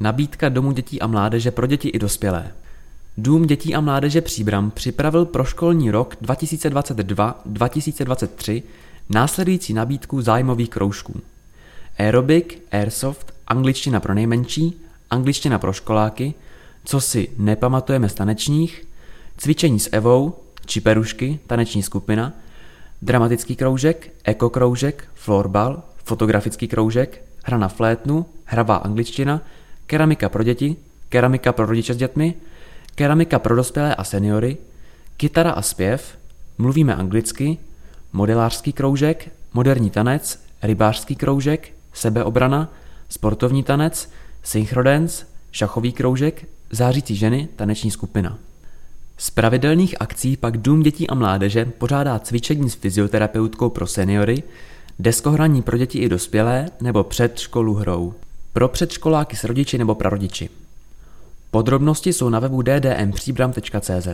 Nabídka Domu dětí a mládeže pro děti i dospělé. Dům dětí a mládeže Příbram připravil pro školní rok 2022-2023 následující nabídku zájmových kroužků. Aerobic, Airsoft, angličtina pro nejmenší, angličtina pro školáky, co si nepamatujeme z tanečních, cvičení s Evou, čiperušky, taneční skupina, dramatický kroužek, ekokroužek, florbal, fotografický kroužek, hra na flétnu, hravá angličtina, keramika pro děti, keramika pro rodiče s dětmi, keramika pro dospělé a seniory, kytara a zpěv, mluvíme anglicky, modelářský kroužek, moderní tanec, rybářský kroužek, sebeobrana, sportovní tanec, synchrodance, šachový kroužek, zářící ženy, taneční skupina. Z pravidelných akcí pak Dům dětí a mládeže pořádá cvičení s fyzioterapeutkou pro seniory, deskohraní pro děti i dospělé nebo před školu hrou. Pro předškoláky s rodiči nebo prarodiči. Podrobnosti jsou na webu ddmpříbram.cz.